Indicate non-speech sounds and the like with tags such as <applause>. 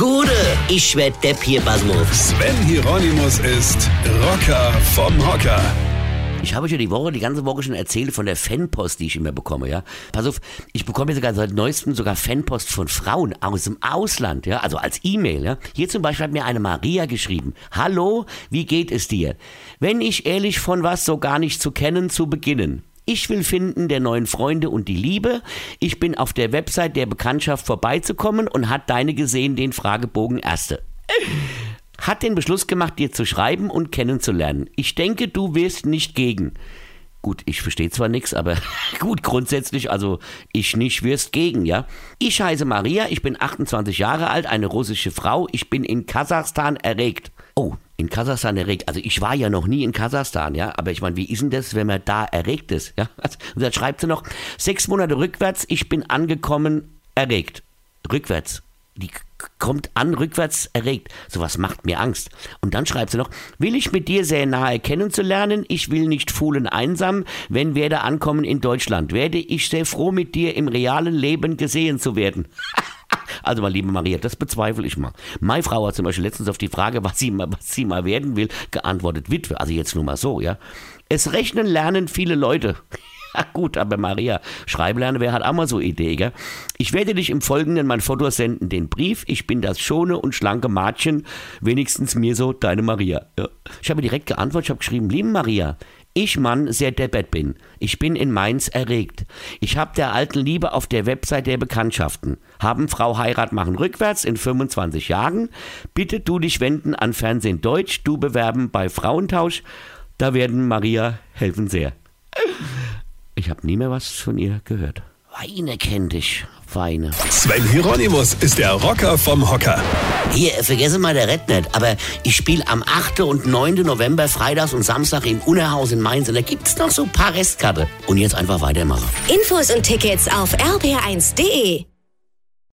Gude, ich werd Depp hier, Basmus. Sven Hieronymus ist Rocker vom Hocker. Ich habe euch ja die Woche, die ganze Woche schon erzählt von der Fanpost, die ich immer bekomme, ja. Pass auf, ich bekomme sogar seit neuestem sogar Fanpost von Frauen aus dem Ausland, ja, also als E-Mail, ja. Hier zum Beispiel hat mir eine Maria geschrieben. Hallo, wie geht es dir? Wenn ich ehrlich von was so gar nicht zu kennen zu beginnen. Ich will finden der neuen Freunde und die Liebe. Ich bin auf der Website der Bekanntschaft vorbeizukommen und hat deine gesehen den Fragebogen Erste. Hat den Beschluss gemacht, dir zu schreiben und kennenzulernen. Ich denke, du wirst nicht gegen. Gut, ich verstehe zwar nichts, aber <laughs> gut, grundsätzlich, also ich nicht, wirst gegen, ja. Ich heiße Maria, ich bin 28 Jahre alt, eine russische Frau, ich bin in Kasachstan erregt. Oh, in Kasachstan erregt. Also ich war ja noch nie in Kasachstan, ja. Aber ich meine, wie ist denn das, wenn man da erregt ist, ja? <laughs> Und dann schreibt sie noch, sechs Monate rückwärts, ich bin angekommen, erregt. Rückwärts. Die kommt an, rückwärts erregt. Sowas macht mir Angst. Und dann schreibt sie noch, will ich mit dir sehr nahe kennenzulernen, ich will nicht fuhlen einsam, wenn werde ankommen in Deutschland, werde ich sehr froh mit dir im realen Leben gesehen zu werden. <laughs> Also, meine liebe Maria, das bezweifle ich mal. Meine Frau hat zum Beispiel letztens auf die Frage, was sie mal, was sie mal werden will, geantwortet, Witwe. Also jetzt nur mal so, ja. Es rechnen lernen viele Leute. <laughs> Ja gut, aber Maria, Schreiblernen, wer hat auch mal so Idee, gell? Ich werde dich im Folgenden mein Foto senden, den Brief. Ich bin das schone und schlanke Mädchen, wenigstens mir so, deine Maria. Ja. Ich habe direkt geantwortet, ich habe geschrieben, liebe Maria, ich Mann sehr deppert bin. Ich bin in Mainz erregt. Ich hab der alten Liebe auf der Website der Bekanntschaften. Haben Frau Heirat machen rückwärts in 25 Jahren. Bitte du dich wenden an Fernsehen Deutsch, du bewerben bei Frauentausch. Da werden Maria helfen sehr. Ich habe nie mehr was von ihr gehört. Weine kennt dich, Weine. Sven Hieronymus ist der Rocker vom Hocker. Hier, vergesse mal der Red nicht, aber ich spiele am 8. und 9. November, Freitags und Samstag im Unerhaus in Mainz und da gibt's noch so ein paar Restkarte. Und jetzt einfach weitermachen. Infos und Tickets auf rb1.de.